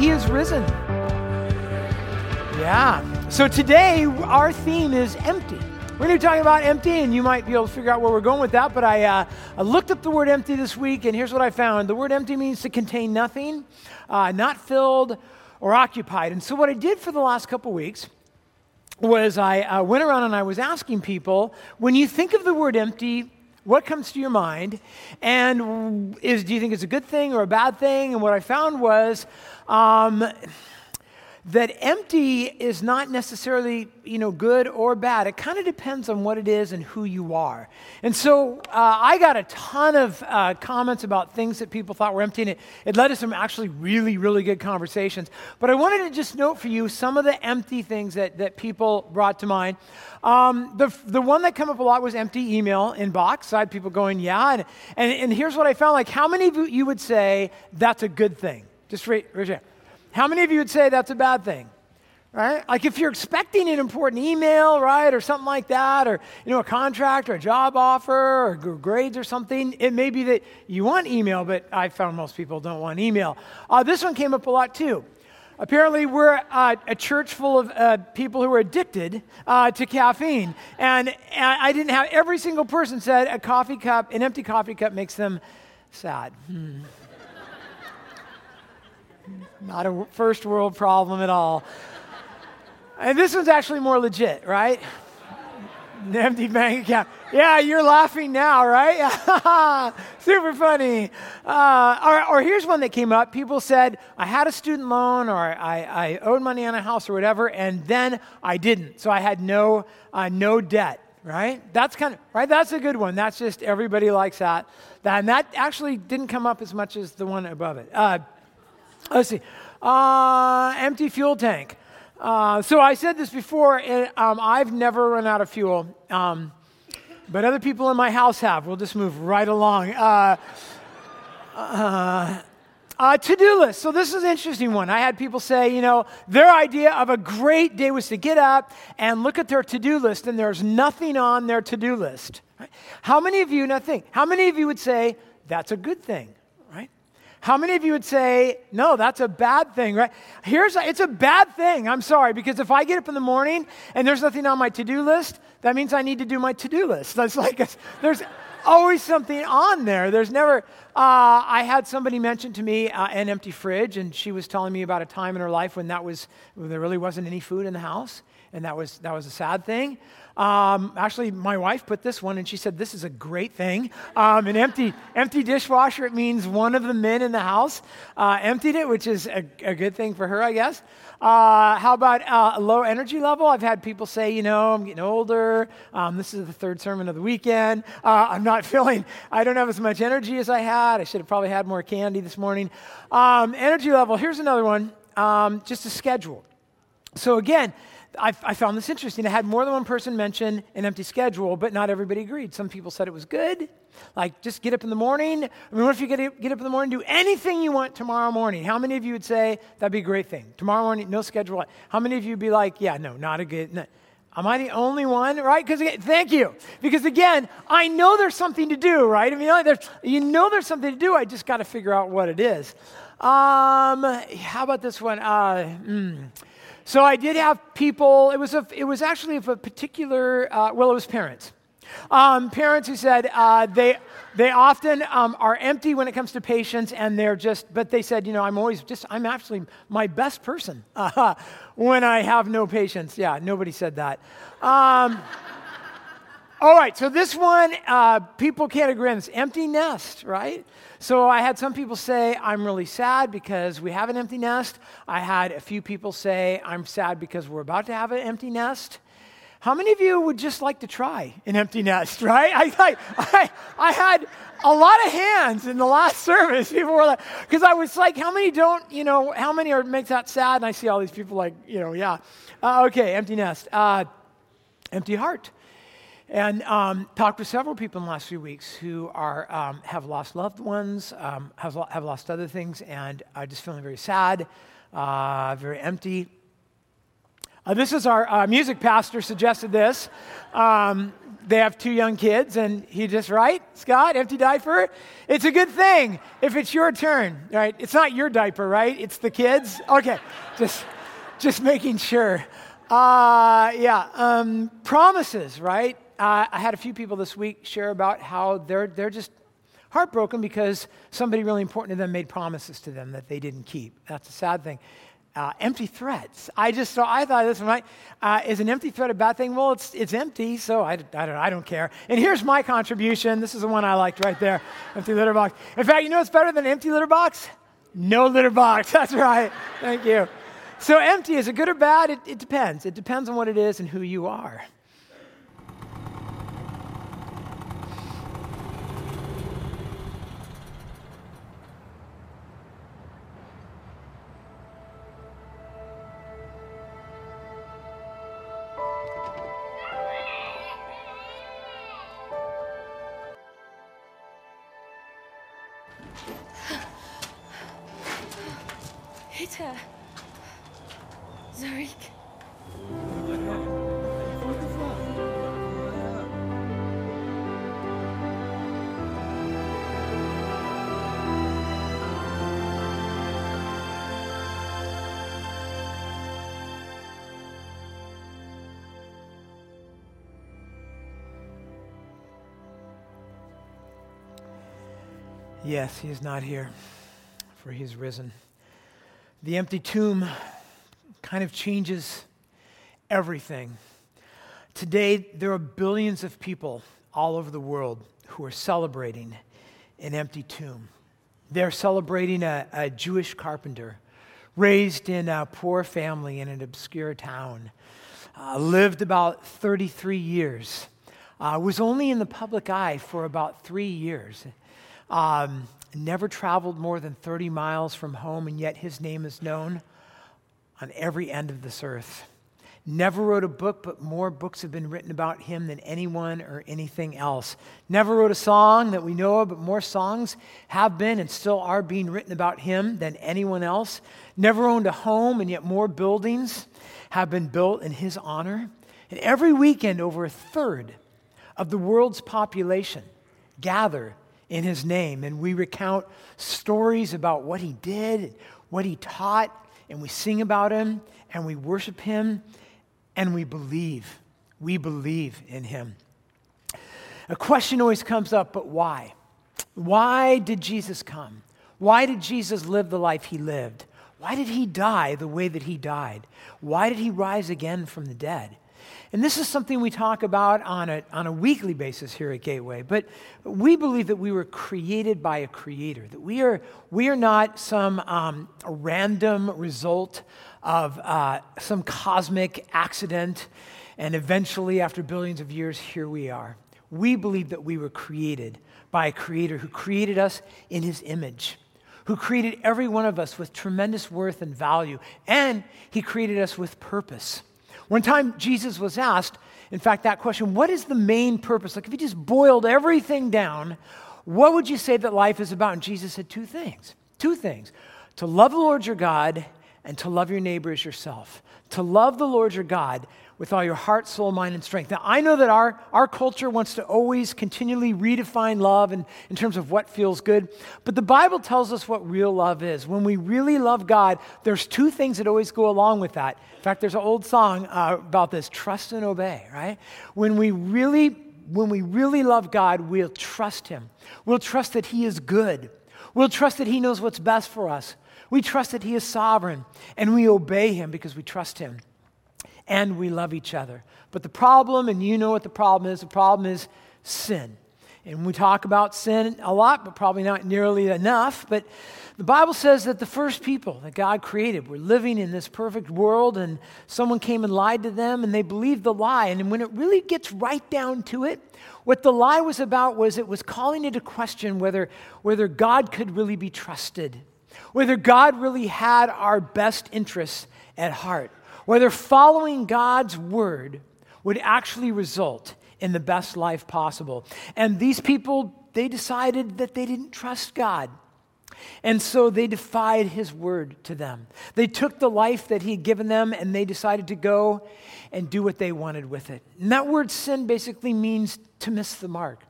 He is risen. Yeah. So today, our theme is empty. We're going to be talking about empty, and you might be able to figure out where we're going with that. But I, uh, I looked up the word empty this week, and here's what I found the word empty means to contain nothing, uh, not filled or occupied. And so, what I did for the last couple weeks was I uh, went around and I was asking people when you think of the word empty, what comes to your mind? And is, do you think it's a good thing or a bad thing? And what I found was, um, that empty is not necessarily you know good or bad. It kind of depends on what it is and who you are. And so uh, i got a ton of uh, comments about things that people thought were empty and it, it led to some actually really really good conversations. But i wanted to just note for you some of the empty things that, that people brought to mind. Um, the, the one that came up a lot was empty email inbox. I had people going yeah and, and, and here's what i found like how many of you would say that's a good thing? Just raise, your hand how many of you would say that's a bad thing? Right? Like if you're expecting an important email, right, or something like that, or you know, a contract or a job offer or grades or something, it may be that you want email, but I found most people don't want email. Uh, this one came up a lot too. Apparently, we're uh, a church full of uh, people who are addicted uh, to caffeine. And, I didn't have every single person said a coffee cup, an empty coffee cup makes them sad. Hmm. Not a first world problem at all. And this one's actually more legit, right? An empty bank account. Yeah, you're laughing now, right? Super funny. Uh, or, or, here's one that came up. People said, I had a student loan or I, I owed money on a house or whatever, and then I didn't. So I had no, uh, no debt, right? That's kind of, right? That's a good one. That's just, everybody likes that. that and that actually didn't come up as much as the one above it. Uh, Let's see. Uh, empty fuel tank. Uh, so I said this before, and, um, I've never run out of fuel, um, but other people in my house have. We'll just move right along. Uh, uh, uh to do list. So, this is an interesting one. I had people say, you know, their idea of a great day was to get up and look at their to do list, and there's nothing on their to do list. How many of you, now think, how many of you would say that's a good thing? How many of you would say, no, that's a bad thing, right? Here's, a, it's a bad thing. I'm sorry, because if I get up in the morning and there's nothing on my to do list, that means I need to do my to do list. That's like, there's always something on there. There's never, uh, I had somebody mention to me uh, an empty fridge, and she was telling me about a time in her life when that was, when there really wasn't any food in the house, and that was, that was a sad thing. Um, actually, my wife put this one, and she said, This is a great thing. Um, an empty, empty dishwasher, it means one of the men in the house uh, emptied it, which is a, a, good thing for her, I guess. Uh, how about uh, a low energy level? I've had people say, You know, I'm getting older. Um, this is the third sermon of the weekend. Uh, I'm not feeling, I don't have as much energy as I had. I should have probably had more candy this morning. Um, energy level, here's another one um, just a schedule. So, again, I, I, found this interesting. I had more than one person mention an empty schedule, but not everybody agreed. Some people said it was good, like just get up in the morning. I mean, what if you get, get up in the morning, do anything you want tomorrow morning? How many of you would say that'd be a great thing? Tomorrow morning, no schedule. How many of you would be like, yeah, no, not a good. No. Am I the only one, right? Because thank you. Because again, I know there's something to do, right? I mean, you know there's something to do. I just got to figure out what it is. Um, how about this one? Uh, mm. So I did have people, it was, a, it was actually of a particular, uh, well, it was parents. Um, parents who said uh, they, they often um, are empty when it comes to patience and they're just, but they said, you know, I'm always just, I'm actually my best person uh, when I have no patience. Yeah, nobody said that. Um, all right, so this one, uh, people can't agree on this empty nest, right? So I had some people say, I'm really sad because we have an empty nest. I had a few people say, I'm sad because we're about to have an empty nest. How many of you would just like to try an empty nest, right? I, I, I, had a lot of hands in the last service. People were like, because I was like, how many don't, you know, how many are makes that sad? And I see all these people like, you know, yeah. Uh, okay, empty nest. Uh, empty heart and um, talked with several people in the last few weeks who are, um, have lost loved ones, um, have, have lost other things, and are just feeling very sad, uh, very empty. Uh, this is our uh, music pastor suggested this. Um, they have two young kids, and he just, right, Scott, empty diaper? It's a good thing if it's your turn, right? It's not your diaper, right? It's the kids. Okay, just, just making sure. Uh, yeah, um, promises, right? Uh, I had a few people this week share about how they're, they're just heartbroken because somebody really important to them made promises to them that they didn't keep. That's a sad thing. Uh, empty threats. I just so I thought this right. Uh, is an empty threat a bad thing? Well, it's it's empty, so I, I don't I don't care. And here's my contribution. This is the one I liked right there. empty litter box. In fact, you know what's better than empty litter box? No litter box. That's right. Thank you. So empty is it good or bad? It, it depends. It depends on what it is and who you are. Zarik. Yes, he is not here, for he is risen. The empty tomb kind of changes everything. Today, there are billions of people all over the world who are celebrating an empty tomb. They're celebrating a, a Jewish carpenter raised in a poor family in an obscure town, uh, lived about 33 years, uh, was only in the public eye for about three years. Um, never traveled more than 30 miles from home, and yet his name is known on every end of this earth. Never wrote a book, but more books have been written about him than anyone or anything else. Never wrote a song that we know of, but more songs have been and still are being written about him than anyone else. Never owned a home, and yet more buildings have been built in his honor. And every weekend, over a third of the world's population gather in his name. And we recount stories about what he did, what he taught, and we sing about him, and we worship him, and we believe. We believe in him. A question always comes up, but why? Why did Jesus come? Why did Jesus live the life he lived? Why did he die the way that he died? Why did he rise again from the dead? And this is something we talk about on a, on a weekly basis here at Gateway. But we believe that we were created by a creator, that we are, we are not some um, random result of uh, some cosmic accident, and eventually, after billions of years, here we are. We believe that we were created by a creator who created us in his image who created every one of us with tremendous worth and value, and he created us with purpose. One time, Jesus was asked, in fact, that question what is the main purpose? Like, if you just boiled everything down, what would you say that life is about? And Jesus said two things. Two things to love the Lord your God and to love your neighbor as yourself. To love the Lord your God with all your heart, soul, mind, and strength. Now, I know that our, our culture wants to always continually redefine love in, in terms of what feels good, but the Bible tells us what real love is. When we really love God, there's two things that always go along with that. In fact, there's an old song uh, about this trust and obey, right? When we really when we really love God, we'll trust Him. We'll trust that He is good. We'll trust that He knows what's best for us. We trust that He is sovereign, and we obey Him because we trust Him and we love each other. But the problem, and you know what the problem is, the problem is sin. And we talk about sin a lot, but probably not nearly enough. But the Bible says that the first people that God created were living in this perfect world, and someone came and lied to them, and they believed the lie. And when it really gets right down to it, what the lie was about was it was calling into question whether, whether God could really be trusted, whether God really had our best interests at heart whether following God's word would actually result in the best life possible. And these people, they decided that they didn't trust God. And so they defied his word to them. They took the life that he had given them and they decided to go and do what they wanted with it. And that word sin basically means to miss the mark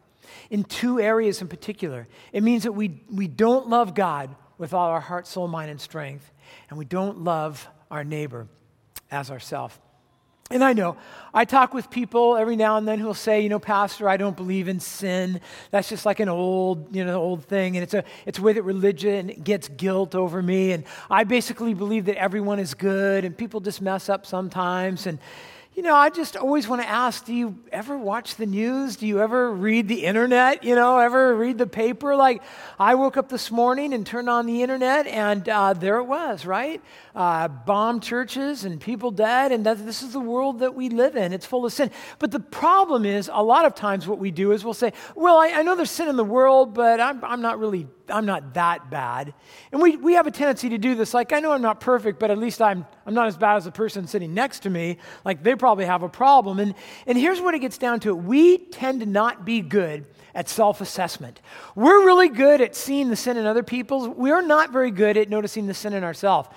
in two areas in particular. It means that we, we don't love God with all our heart, soul, mind, and strength, and we don't love our neighbor as ourselves. And I know, I talk with people every now and then who'll say, you know, Pastor, I don't believe in sin. That's just like an old, you know, old thing. And it's a, it's a way that religion gets guilt over me. And I basically believe that everyone is good and people just mess up sometimes. And, you know, I just always want to ask do you ever watch the news? Do you ever read the internet? You know, ever read the paper? Like, I woke up this morning and turned on the internet, and uh, there it was, right? Uh, bomb churches and people dead, and that, this is the world that we live in. It's full of sin. But the problem is, a lot of times what we do is we'll say, well, I, I know there's sin in the world, but I'm, I'm not really I'm not that bad. And we, we have a tendency to do this. Like, I know I'm not perfect, but at least I'm, I'm not as bad as the person sitting next to me. Like, they probably have a problem. And, and here's what it gets down to we tend to not be good at self assessment. We're really good at seeing the sin in other people's, we're not very good at noticing the sin in ourselves.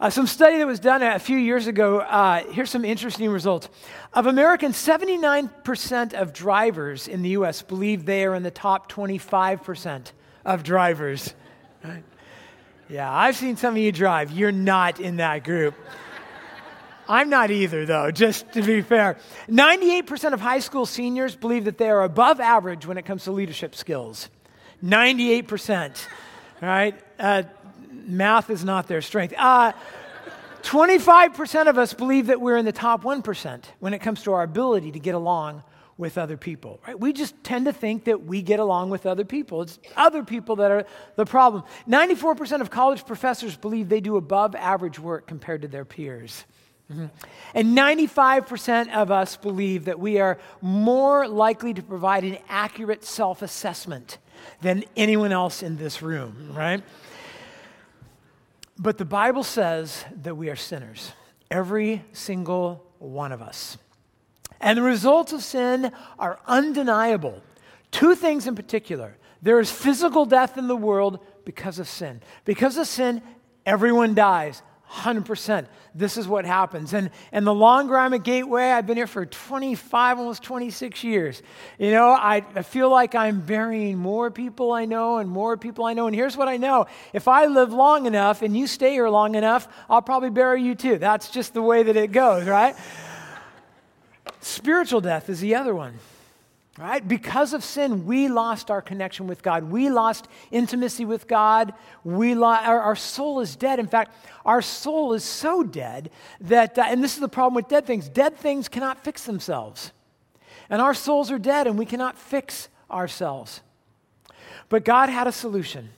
Uh, some study that was done a few years ago, uh, here's some interesting results. Of Americans, 79% of drivers in the U.S. believe they are in the top 25% of drivers. Right? Yeah, I've seen some of you drive. You're not in that group. I'm not either, though, just to be fair. 98% of high school seniors believe that they are above average when it comes to leadership skills. 98%. Right? Uh, math is not their strength. Uh, 25% of us believe that we're in the top 1% when it comes to our ability to get along with other people, right? We just tend to think that we get along with other people. It's other people that are the problem. 94% of college professors believe they do above average work compared to their peers. Mm-hmm. And 95% of us believe that we are more likely to provide an accurate self assessment than anyone else in this room, right? But the Bible says that we are sinners, every single one of us. And the results of sin are undeniable. Two things in particular there is physical death in the world because of sin. Because of sin, everyone dies. 100%. This is what happens. And, and the longer I'm at Gateway, I've been here for 25, almost 26 years. You know, I, I feel like I'm burying more people I know and more people I know. And here's what I know if I live long enough and you stay here long enough, I'll probably bury you too. That's just the way that it goes, right? Spiritual death is the other one. Right? Because of sin, we lost our connection with God. We lost intimacy with God. We lo- our, our soul is dead. In fact, our soul is so dead that, uh, and this is the problem with dead things dead things cannot fix themselves. And our souls are dead, and we cannot fix ourselves. But God had a solution.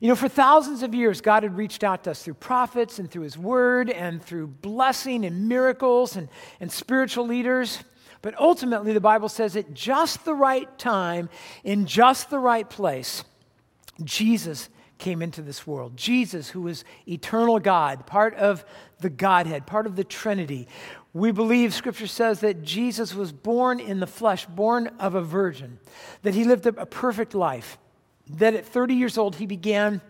You know, for thousands of years, God had reached out to us through prophets and through His Word and through blessing and miracles and, and spiritual leaders. But ultimately, the Bible says at just the right time, in just the right place, Jesus came into this world. Jesus, who is eternal God, part of the Godhead, part of the Trinity. We believe, Scripture says, that Jesus was born in the flesh, born of a virgin, that he lived a perfect life that at 30 years old, he began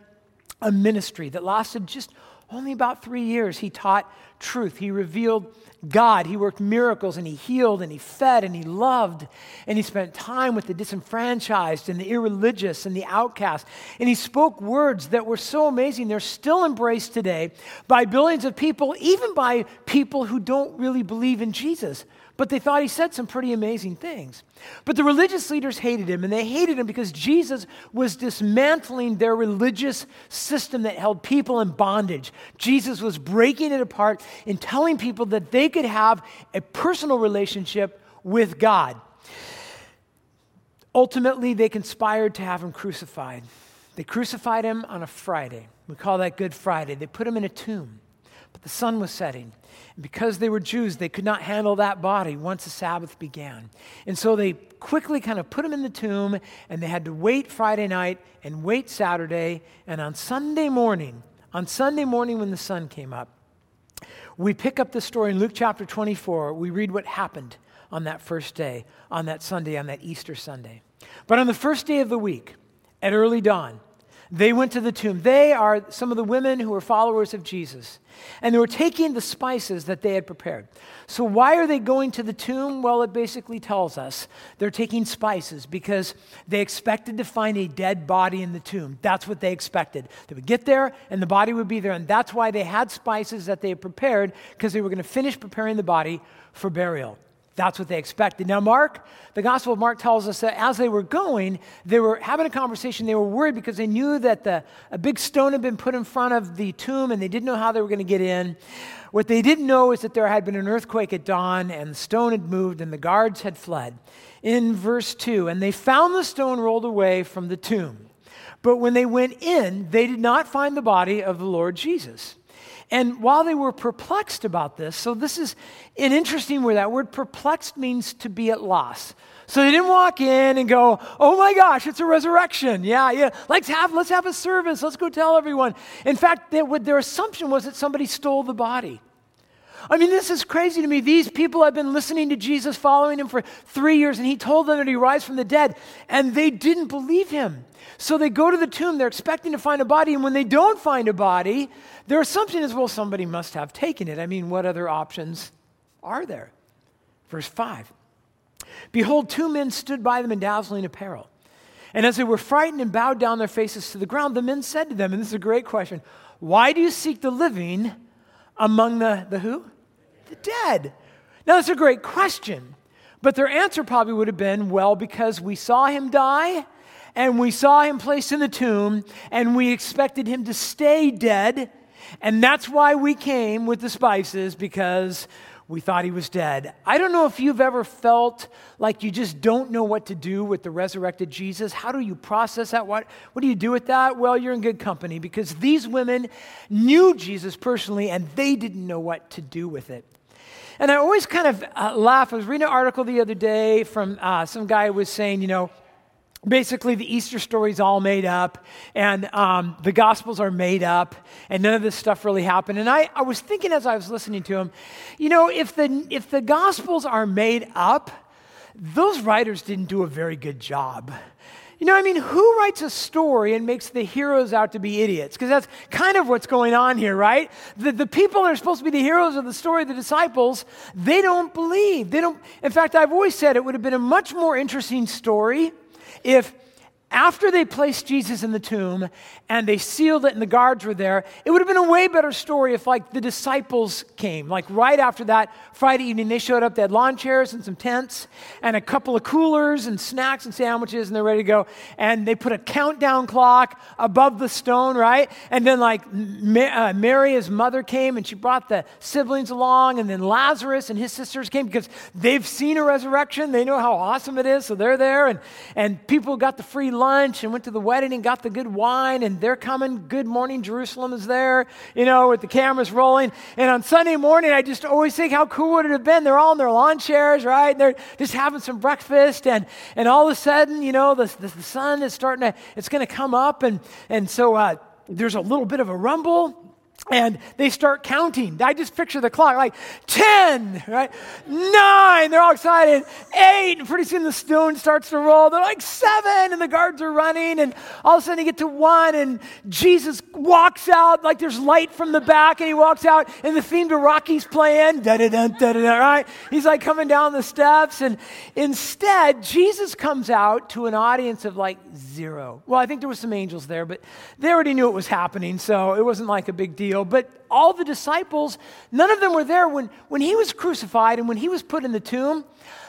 a ministry that lasted just only about three years. He taught truth, he revealed God, he worked miracles, and he healed, and he fed, and he loved, and he spent time with the disenfranchised, and the irreligious, and the outcast. And he spoke words that were so amazing, they're still embraced today by billions of people, even by people who don't really believe in Jesus but they thought he said some pretty amazing things. But the religious leaders hated him, and they hated him because Jesus was dismantling their religious system that held people in bondage. Jesus was breaking it apart and telling people that they could have a personal relationship with God. Ultimately, they conspired to have him crucified. They crucified him on a Friday. We call that Good Friday. They put him in a tomb, but the sun was setting. And because they were Jews, they could not handle that body once the Sabbath began. And so they quickly kind of put him in the tomb, and they had to wait Friday night and wait Saturday. And on Sunday morning, on Sunday morning when the sun came up, we pick up the story in Luke chapter 24. We read what happened on that first day, on that Sunday, on that Easter Sunday. But on the first day of the week, at early dawn, they went to the tomb. They are some of the women who were followers of Jesus. And they were taking the spices that they had prepared. So, why are they going to the tomb? Well, it basically tells us they're taking spices because they expected to find a dead body in the tomb. That's what they expected. They would get there and the body would be there. And that's why they had spices that they had prepared because they were going to finish preparing the body for burial. That's what they expected. Now, Mark, the Gospel of Mark tells us that as they were going, they were having a conversation. They were worried because they knew that the, a big stone had been put in front of the tomb and they didn't know how they were going to get in. What they didn't know is that there had been an earthquake at dawn and the stone had moved and the guards had fled. In verse 2, and they found the stone rolled away from the tomb. But when they went in, they did not find the body of the Lord Jesus. And while they were perplexed about this, so this is an interesting word. That word perplexed means to be at loss. So they didn't walk in and go, "Oh my gosh, it's a resurrection!" Yeah, yeah. Let's have let's have a service. Let's go tell everyone. In fact, they, their assumption was that somebody stole the body. I mean, this is crazy to me. These people have been listening to Jesus, following him for three years, and he told them that he rise from the dead, and they didn't believe him. So they go to the tomb, they're expecting to find a body, and when they don't find a body, their assumption is, well, somebody must have taken it. I mean, what other options are there? Verse 5 Behold, two men stood by them in dazzling apparel. And as they were frightened and bowed down their faces to the ground, the men said to them, and this is a great question, why do you seek the living among the, the who? The dead. Now, that's a great question. But their answer probably would have been, well, because we saw him die and we saw him placed in the tomb and we expected him to stay dead and that's why we came with the spices because we thought he was dead. I don't know if you've ever felt like you just don't know what to do with the resurrected Jesus. How do you process that? What, what do you do with that? Well, you're in good company because these women knew Jesus personally and they didn't know what to do with it. And I always kind of uh, laugh. I was reading an article the other day from uh, some guy who was saying, you know, basically the easter story is all made up and um, the gospels are made up and none of this stuff really happened and I, I was thinking as i was listening to him you know if the if the gospels are made up those writers didn't do a very good job you know, I mean, who writes a story and makes the heroes out to be idiots? Because that's kind of what's going on here, right? The, the people that are supposed to be the heroes of the story, the disciples, they don't believe. They don't. In fact, I've always said it would have been a much more interesting story if after they placed Jesus in the tomb and they sealed it and the guards were there, it would have been a way better story if, like, the disciples came. Like, right after that Friday evening, they showed up. They had lawn chairs and some tents and a couple of coolers and snacks and sandwiches, and they're ready to go. And they put a countdown clock above the stone, right? And then, like, uh, Mary, his mother, came and she brought the siblings along. And then Lazarus and his sisters came because they've seen a resurrection. They know how awesome it is. So they're there. And, and people got the free lunch and went to the wedding and got the good wine, and they're coming. Good morning, Jerusalem is there, you know, with the cameras rolling. And on Sunday morning, I just always think, how cool would it have been? They're all in their lawn chairs, right? And they're just having some breakfast, and, and all of a sudden, you know, the, the, the sun is starting to, it's going to come up, and, and so uh, there's a little bit of a rumble and they start counting. I just picture the clock like 10, right? Nine, they're all excited. Eight, and pretty soon the stone starts to roll. They're like seven, and the guards are running. And all of a sudden you get to one, and Jesus walks out like there's light from the back, and he walks out, and the theme to Rocky's playing. Da da da da da, right? He's like coming down the steps, and instead, Jesus comes out to an audience of like zero. Well, I think there was some angels there, but they already knew it was happening, so it wasn't like a big deal deal. But all the disciples, none of them were there when, when he was crucified and when he was put in the tomb.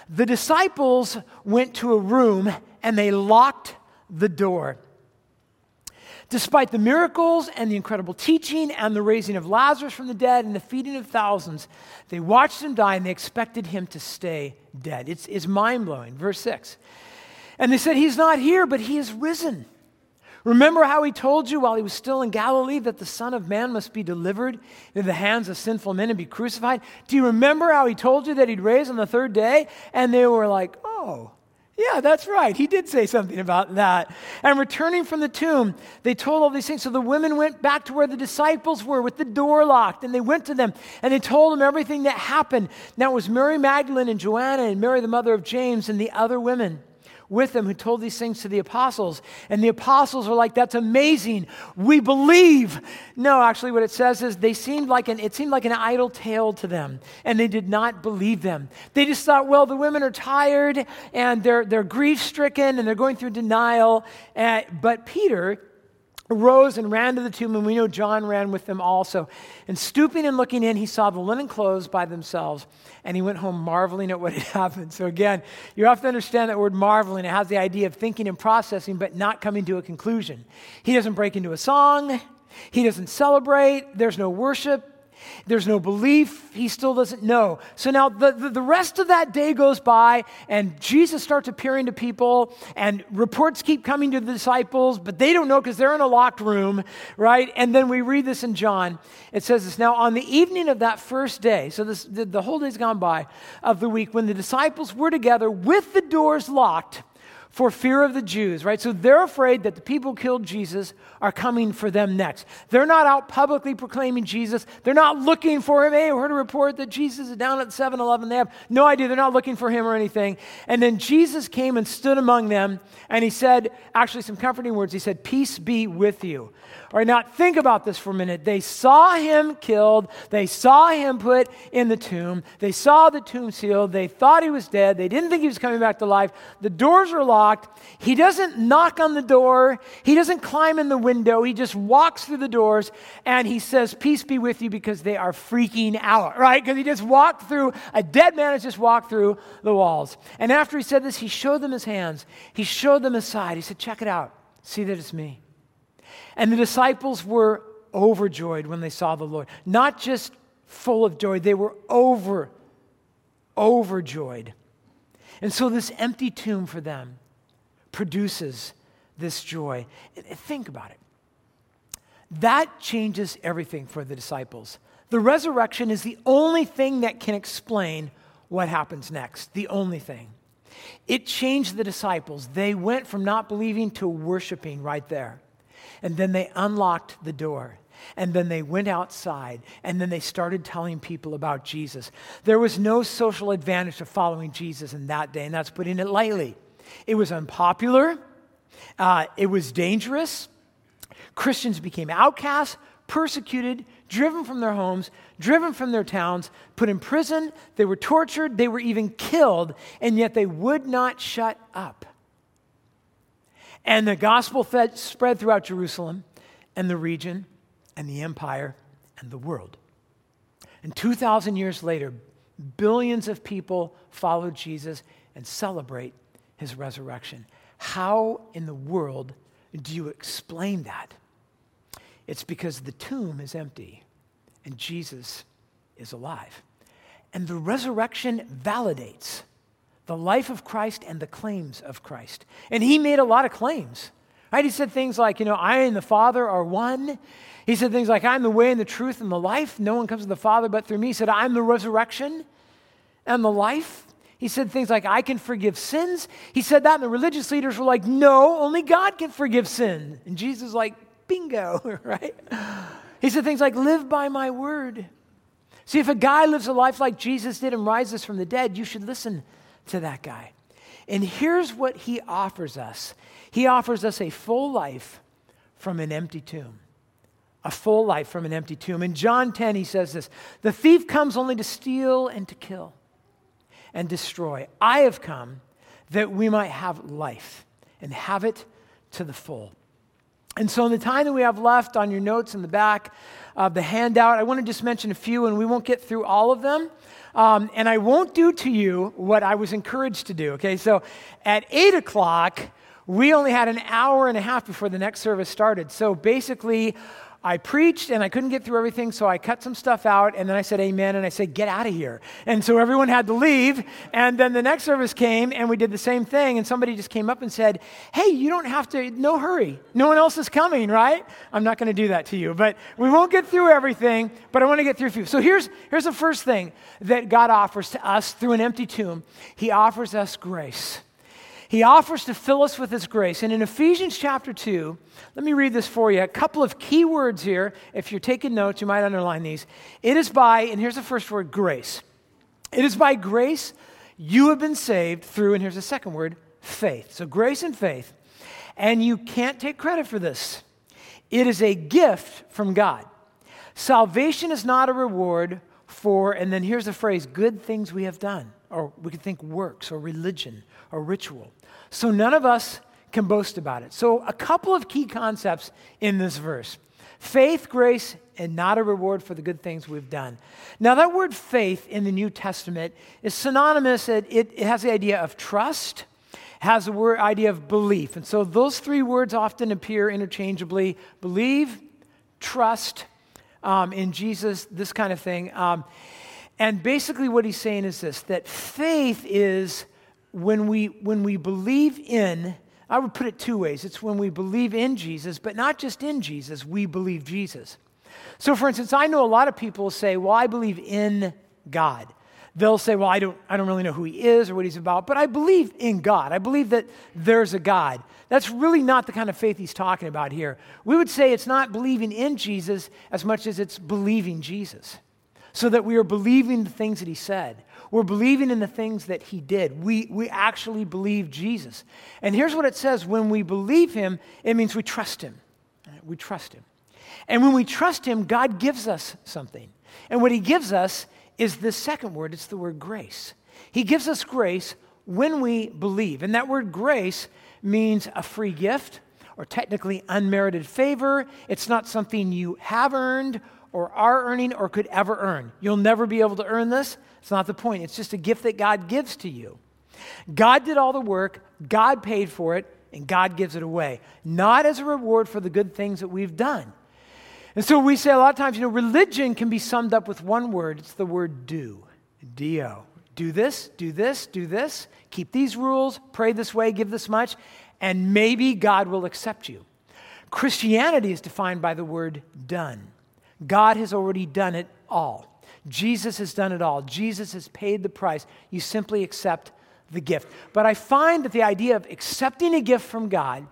The disciples went to a room and they locked the door. Despite the miracles and the incredible teaching and the raising of Lazarus from the dead and the feeding of thousands, they watched him die and they expected him to stay dead. It's, it's mind blowing. Verse 6. And they said, He's not here, but he is risen. Remember how he told you while he was still in Galilee that the Son of Man must be delivered into the hands of sinful men and be crucified? Do you remember how he told you that he'd raise on the third day? And they were like, oh, yeah, that's right. He did say something about that. And returning from the tomb, they told all these things. So the women went back to where the disciples were with the door locked, and they went to them and they told them everything that happened. Now it was Mary Magdalene and Joanna and Mary, the mother of James, and the other women with them who told these things to the apostles. And the apostles were like, That's amazing. We believe. No, actually, what it says is they seemed like an, it seemed like an idle tale to them, and they did not believe them. They just thought, Well, the women are tired and they're, they're grief stricken and they're going through denial. Uh, but Peter, arose and ran to the tomb, and we know John ran with them also. And stooping and looking in, he saw the linen clothes by themselves, and he went home marveling at what had happened. So, again, you have to understand that word marveling. It has the idea of thinking and processing, but not coming to a conclusion. He doesn't break into a song, he doesn't celebrate, there's no worship. There's no belief. He still doesn't know. So now the, the, the, rest of that day goes by, and Jesus starts appearing to people, and reports keep coming to the disciples, but they don't know because they're in a locked room, right? And then we read this in John. It says this Now, on the evening of that first day, so this, the, the whole day's gone by of the week, when the disciples were together with the doors locked, for fear of the Jews, right? So they're afraid that the people killed Jesus are coming for them next. They're not out publicly proclaiming Jesus. They're not looking for him. Hey, I heard a report that Jesus is down at 7 Eleven. They have no idea. They're not looking for him or anything. And then Jesus came and stood among them, and he said, actually, some comforting words. He said, Peace be with you. All right, now think about this for a minute. They saw him killed, they saw him put in the tomb, they saw the tomb sealed, they thought he was dead, they didn't think he was coming back to life. The doors are locked. He doesn't knock on the door, he doesn't climb in the window, he just walks through the doors and he says, Peace be with you, because they are freaking out, right? Because he just walked through, a dead man has just walked through the walls. And after he said this, he showed them his hands, he showed them his side. He said, Check it out, see that it's me. And the disciples were overjoyed when they saw the Lord. Not just full of joy, they were over, overjoyed. And so this empty tomb for them produces this joy. Think about it. That changes everything for the disciples. The resurrection is the only thing that can explain what happens next, the only thing. It changed the disciples. They went from not believing to worshiping right there. And then they unlocked the door. And then they went outside and then they started telling people about Jesus. There was no social advantage to following Jesus in that day, and that's putting it lightly. It was unpopular, uh, it was dangerous. Christians became outcasts, persecuted, driven from their homes, driven from their towns, put in prison. They were tortured, they were even killed, and yet they would not shut up. And the gospel fed, spread throughout Jerusalem and the region and the empire and the world. And 2,000 years later, billions of people follow Jesus and celebrate his resurrection. How in the world do you explain that? It's because the tomb is empty and Jesus is alive. And the resurrection validates the life of Christ and the claims of Christ. And he made a lot of claims. Right? He said things like, you know, I and the Father are one. He said things like, I'm the way and the truth and the life. No one comes to the Father but through me. He said, I'm the resurrection and the life. He said things like, I can forgive sins. He said that, and the religious leaders were like, No, only God can forgive sin. And Jesus like, Bingo, right? He said things like, Live by my word. See, if a guy lives a life like Jesus did and rises from the dead, you should listen to that guy. And here's what he offers us He offers us a full life from an empty tomb. A full life from an empty tomb. In John 10, he says this The thief comes only to steal and to kill and destroy. I have come that we might have life and have it to the full. And so, in the time that we have left on your notes in the back of the handout, I want to just mention a few, and we won't get through all of them. Um, and I won't do to you what I was encouraged to do. Okay, so at 8 o'clock, we only had an hour and a half before the next service started. So basically, I preached and I couldn't get through everything, so I cut some stuff out and then I said amen and I said, get out of here. And so everyone had to leave. And then the next service came and we did the same thing. And somebody just came up and said, hey, you don't have to, no hurry. No one else is coming, right? I'm not going to do that to you, but we won't get through everything, but I want to get through a few. So here's, here's the first thing that God offers to us through an empty tomb He offers us grace. He offers to fill us with His grace. And in Ephesians chapter 2, let me read this for you. A couple of key words here. If you're taking notes, you might underline these. It is by, and here's the first word grace. It is by grace you have been saved through, and here's the second word, faith. So, grace and faith. And you can't take credit for this, it is a gift from God. Salvation is not a reward for, and then here's the phrase, good things we have done. Or we could think works or religion or ritual. So none of us can boast about it. So, a couple of key concepts in this verse faith, grace, and not a reward for the good things we've done. Now, that word faith in the New Testament is synonymous, it, it, has the idea of trust, has the word idea of belief. And so those three words often appear interchangeably believe, trust um, in Jesus, this kind of thing. Um, and basically, what he's saying is this that faith is when we, when we believe in, I would put it two ways. It's when we believe in Jesus, but not just in Jesus, we believe Jesus. So, for instance, I know a lot of people say, Well, I believe in God. They'll say, Well, I don't, I don't really know who he is or what he's about, but I believe in God. I believe that there's a God. That's really not the kind of faith he's talking about here. We would say it's not believing in Jesus as much as it's believing Jesus, so that we are believing the things that he said. We're believing in the things that he did. We, we actually believe Jesus. And here's what it says when we believe him, it means we trust him. We trust him. And when we trust him, God gives us something. And what he gives us is this second word it's the word grace. He gives us grace when we believe. And that word grace means a free gift or technically unmerited favor. It's not something you have earned or are earning or could ever earn. You'll never be able to earn this. It's not the point. It's just a gift that God gives to you. God did all the work, God paid for it, and God gives it away, not as a reward for the good things that we've done. And so we say a lot of times, you know, religion can be summed up with one word it's the word do. D-O. Do this, do this, do this, keep these rules, pray this way, give this much, and maybe God will accept you. Christianity is defined by the word done. God has already done it all. Jesus has done it all. Jesus has paid the price. You simply accept the gift. But I find that the idea of accepting a gift from God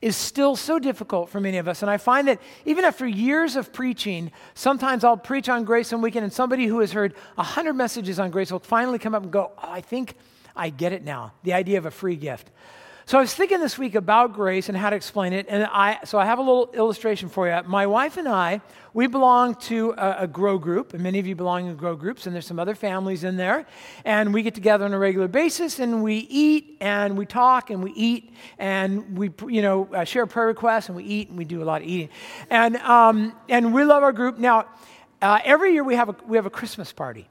is still so difficult for many of us. And I find that even after years of preaching, sometimes I'll preach on grace on weekend, and somebody who has heard a hundred messages on grace will finally come up and go, Oh, I think I get it now. The idea of a free gift. So I was thinking this week about grace and how to explain it, and I so I have a little illustration for you. My wife and I, we belong to a, a, grow group, and many of you belong to grow groups, and there's some other families in there, and we get together on a regular basis, and we eat, and we talk, and we eat, and we you know uh, share prayer requests, and we eat, and we do a lot of eating, and um, and we love our group. Now, uh, every year we have a we have a Christmas party.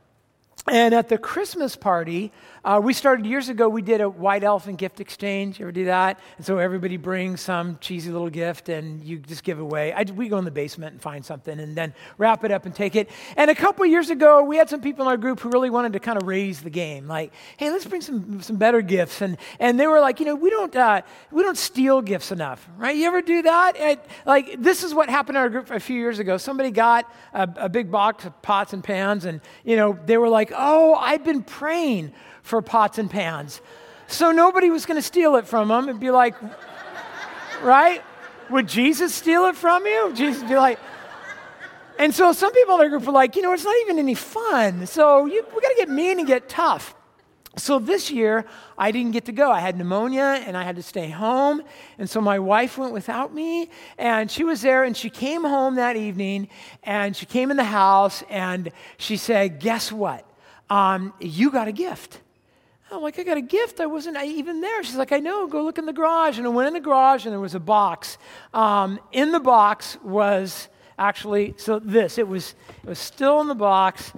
And at the Christmas party, uh, we started years ago, we did a white elephant gift exchange. You ever do that? And so everybody brings some cheesy little gift and you just give away. I, we go in the basement and find something and then wrap it up and take it. And a couple years ago, we had some people in our group who really wanted to kind of raise the game. Like, hey, let's bring some, some better gifts. And, and they were like, you know, we don't, uh, we don't steal gifts enough, right? You ever do that? And, like, this is what happened in our group a few years ago. Somebody got a, a big box of pots and pans and, you know, they were like, oh, I've been praying for pots and pans. So nobody was going to steal it from them and be like, right? Would Jesus steal it from you? Jesus would be like, and so some people in our group were like, you know, it's not even any fun. So you, we got to get mean and get tough. So this year, I didn't get to go. I had pneumonia and I had to stay home. And so my wife went without me. And she was there and she came home that evening and she came in the house and she said, Guess what? Um, you got a gift. I'm like, I got a gift. I wasn't even there. She's like, I know. Go look in the garage. And I went in the garage, and there was a box. Um, in the box was actually so this. It was it was still in the box.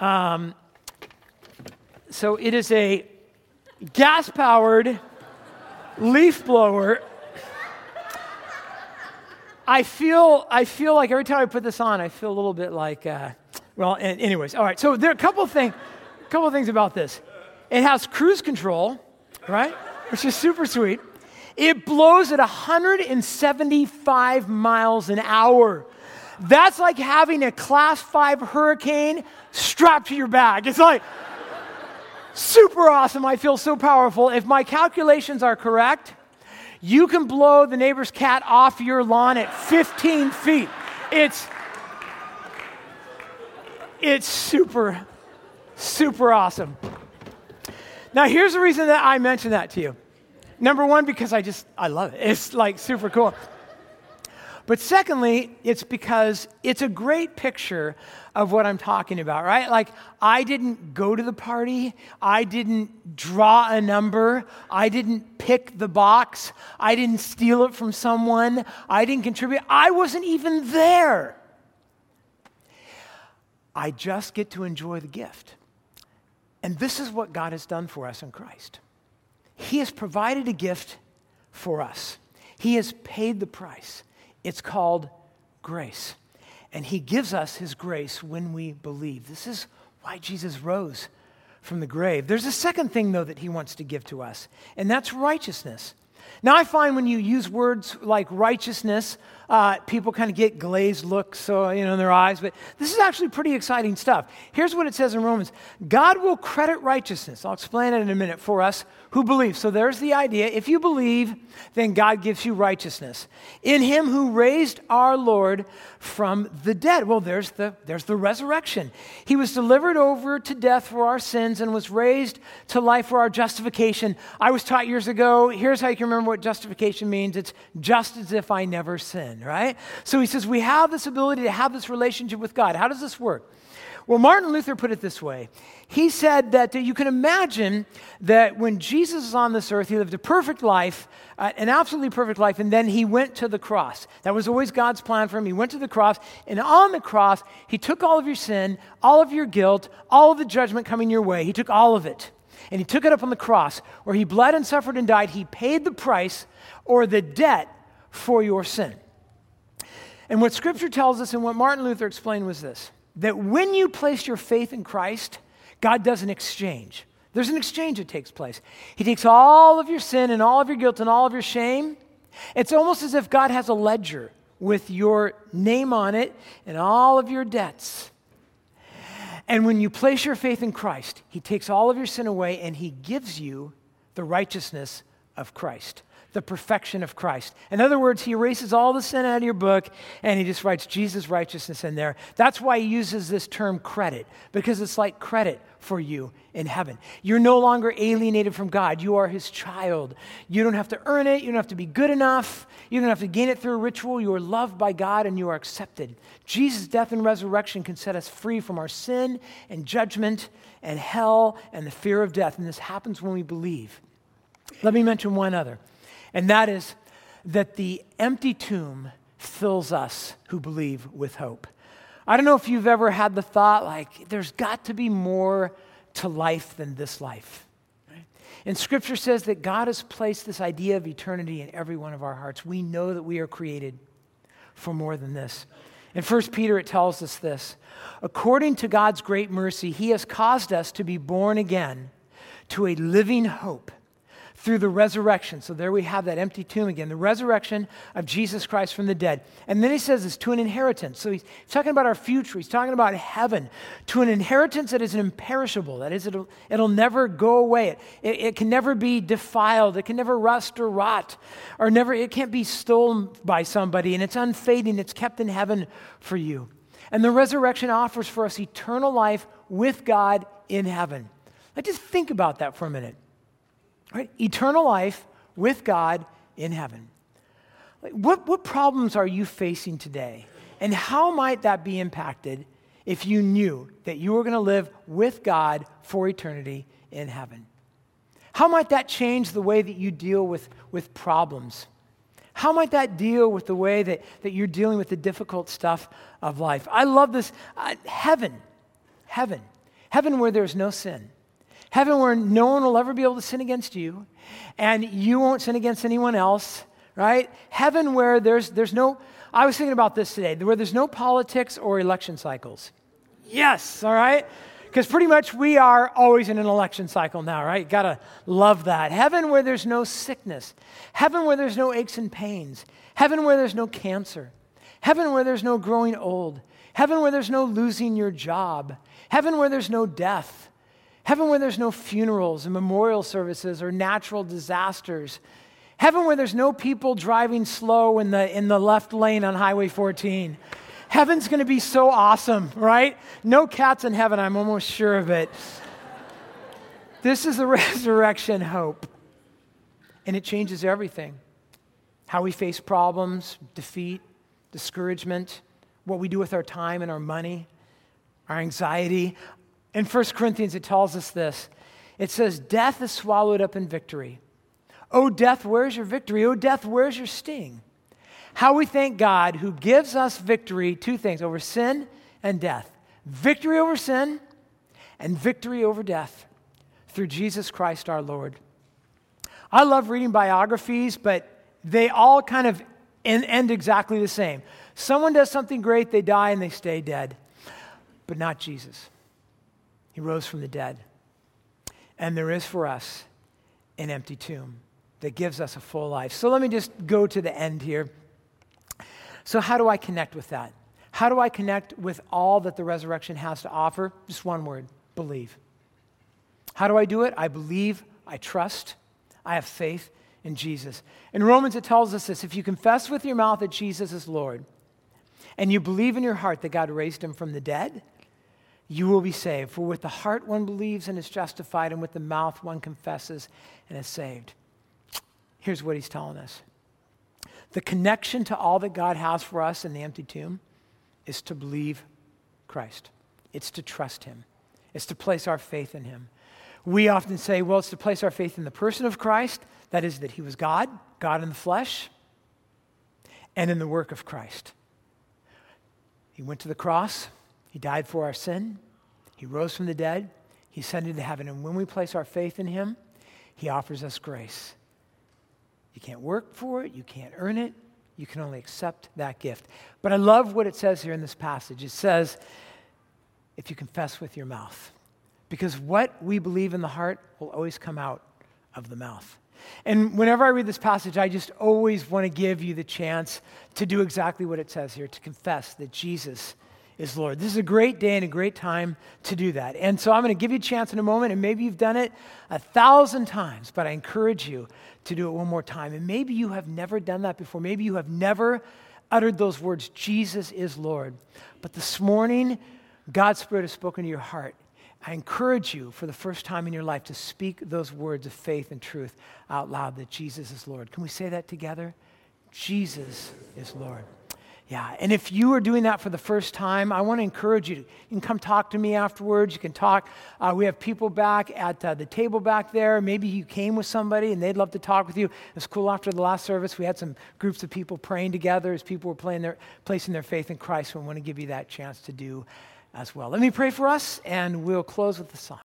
Um, so it is a gas-powered leaf blower. I feel I feel like every time I put this on, I feel a little bit like. Uh, well, anyways, all right. So there are a couple of couple things about this. It has cruise control, right? Which is super sweet. It blows at 175 miles an hour. That's like having a class five hurricane strapped to your back. It's like super awesome. I feel so powerful. If my calculations are correct, you can blow the neighbor's cat off your lawn at 15 feet. It's it's super super awesome. Now, here's the reason that I mention that to you. Number one, because I just, I love it. It's like super cool. But secondly, it's because it's a great picture of what I'm talking about, right? Like, I didn't go to the party. I didn't draw a number. I didn't pick the box. I didn't steal it from someone. I didn't contribute. I wasn't even there. I just get to enjoy the gift. And this is what God has done for us in Christ. He has provided a gift for us, He has paid the price. It's called grace. And He gives us His grace when we believe. This is why Jesus rose from the grave. There's a second thing, though, that He wants to give to us, and that's righteousness. Now, I find when you use words like righteousness, uh, people kind of get glazed looks you know, in their eyes, but this is actually pretty exciting stuff. Here's what it says in Romans God will credit righteousness. I'll explain it in a minute for us who believe. So there's the idea. If you believe, then God gives you righteousness. In him who raised our Lord from the dead. Well, there's the, there's the resurrection. He was delivered over to death for our sins and was raised to life for our justification. I was taught years ago, here's how you can remember what justification means it's just as if I never sinned, right? So he says we have this ability to have this relationship with God. How does this work? Well, Martin Luther put it this way. He said that you can imagine that when Jesus was on this earth, he lived a perfect life, uh, an absolutely perfect life, and then he went to the cross. That was always God's plan for him. He went to the cross, and on the cross, he took all of your sin, all of your guilt, all of the judgment coming your way. He took all of it. And he took it up on the cross where he bled and suffered and died. He paid the price or the debt for your sin. And what scripture tells us and what Martin Luther explained was this that when you place your faith in Christ, God does an exchange. There's an exchange that takes place. He takes all of your sin and all of your guilt and all of your shame. It's almost as if God has a ledger with your name on it and all of your debts. And when you place your faith in Christ, He takes all of your sin away and He gives you the righteousness of Christ the perfection of Christ. In other words, he erases all the sin out of your book and he just writes Jesus' righteousness in there. That's why he uses this term credit, because it's like credit for you in heaven. You're no longer alienated from God. You are his child. You don't have to earn it. You don't have to be good enough. You don't have to gain it through a ritual. You are loved by God and you are accepted. Jesus' death and resurrection can set us free from our sin and judgment and hell and the fear of death. And this happens when we believe. Let me mention one other and that is that the empty tomb fills us who believe with hope. I don't know if you've ever had the thought, like, there's got to be more to life than this life. And scripture says that God has placed this idea of eternity in every one of our hearts. We know that we are created for more than this. In 1 Peter, it tells us this According to God's great mercy, He has caused us to be born again to a living hope through the resurrection. So there we have that empty tomb again, the resurrection of Jesus Christ from the dead. And then he says it's to an inheritance. So he's talking about our future. He's talking about heaven, to an inheritance that is imperishable. That is, it'll, it'll never go away. It, it, it can never be defiled. It can never rust or rot, or never, it can't be stolen by somebody. And it's unfading. It's kept in heaven for you. And the resurrection offers for us eternal life with God in heaven. Like, just think about that for a minute. Right? Eternal life with God in heaven. What, what problems are you facing today? And how might that be impacted if you knew that you were going to live with God for eternity in heaven? How might that change the way that you deal with, with problems? How might that deal with the way that, that you're dealing with the difficult stuff of life? I love this. Uh, heaven, heaven, heaven where there's no sin Heaven where no one will ever be able to sin against you, and you won't sin against anyone else, right? Heaven where there's, there's no, I was thinking about this today, where there's no politics or election cycles. Yes, all right? Because pretty much we are always in an election cycle now, right? Gotta love that. Heaven where there's no sickness. Heaven where there's no aches and pains. Heaven where there's no cancer. Heaven where there's no growing old. Heaven where there's no losing your job. Heaven where there's no death. Heaven where there's no funerals and memorial services or natural disasters. Heaven where there's no people driving slow in the, in the left lane on Highway 14. Heaven's going to be so awesome, right? No cats in heaven, I'm almost sure of it. this is the resurrection hope. and it changes everything how we face problems, defeat, discouragement, what we do with our time and our money, our anxiety. In 1 Corinthians, it tells us this it says, Death is swallowed up in victory. Oh, death, where's your victory? Oh, death, where's your sting? How we thank God who gives us victory, two things, over sin and death victory over sin and victory over death through Jesus Christ our Lord. I love reading biographies, but they all kind of end exactly the same. Someone does something great, they die, and they stay dead. But not Jesus. He rose from the dead. And there is for us an empty tomb that gives us a full life. So let me just go to the end here. So, how do I connect with that? How do I connect with all that the resurrection has to offer? Just one word believe. How do I do it? I believe, I trust, I have faith in Jesus. In Romans, it tells us this if you confess with your mouth that Jesus is Lord, and you believe in your heart that God raised him from the dead, you will be saved. For with the heart one believes and is justified, and with the mouth one confesses and is saved. Here's what he's telling us the connection to all that God has for us in the empty tomb is to believe Christ, it's to trust him, it's to place our faith in him. We often say, well, it's to place our faith in the person of Christ, that is, that he was God, God in the flesh, and in the work of Christ. He went to the cross, he died for our sin, he rose from the dead, he ascended to heaven, and when we place our faith in him, he offers us grace. You can't work for it, you can't earn it, you can only accept that gift. But I love what it says here in this passage. It says, if you confess with your mouth, because what we believe in the heart will always come out of the mouth. And whenever I read this passage, I just always want to give you the chance to do exactly what it says here to confess that Jesus is Lord. This is a great day and a great time to do that. And so I'm going to give you a chance in a moment, and maybe you've done it a thousand times, but I encourage you to do it one more time. And maybe you have never done that before. Maybe you have never uttered those words, Jesus is Lord. But this morning, God's Spirit has spoken to your heart. I encourage you for the first time in your life to speak those words of faith and truth out loud that Jesus is Lord. Can we say that together? Jesus is Lord. Yeah, and if you are doing that for the first time, I want to encourage you. You can come talk to me afterwards. You can talk. Uh, we have people back at uh, the table back there. Maybe you came with somebody and they'd love to talk with you. It was cool after the last service. We had some groups of people praying together as people were their, placing their faith in Christ. I want to give you that chance to do as well. Let me pray for us, and we'll close with the song.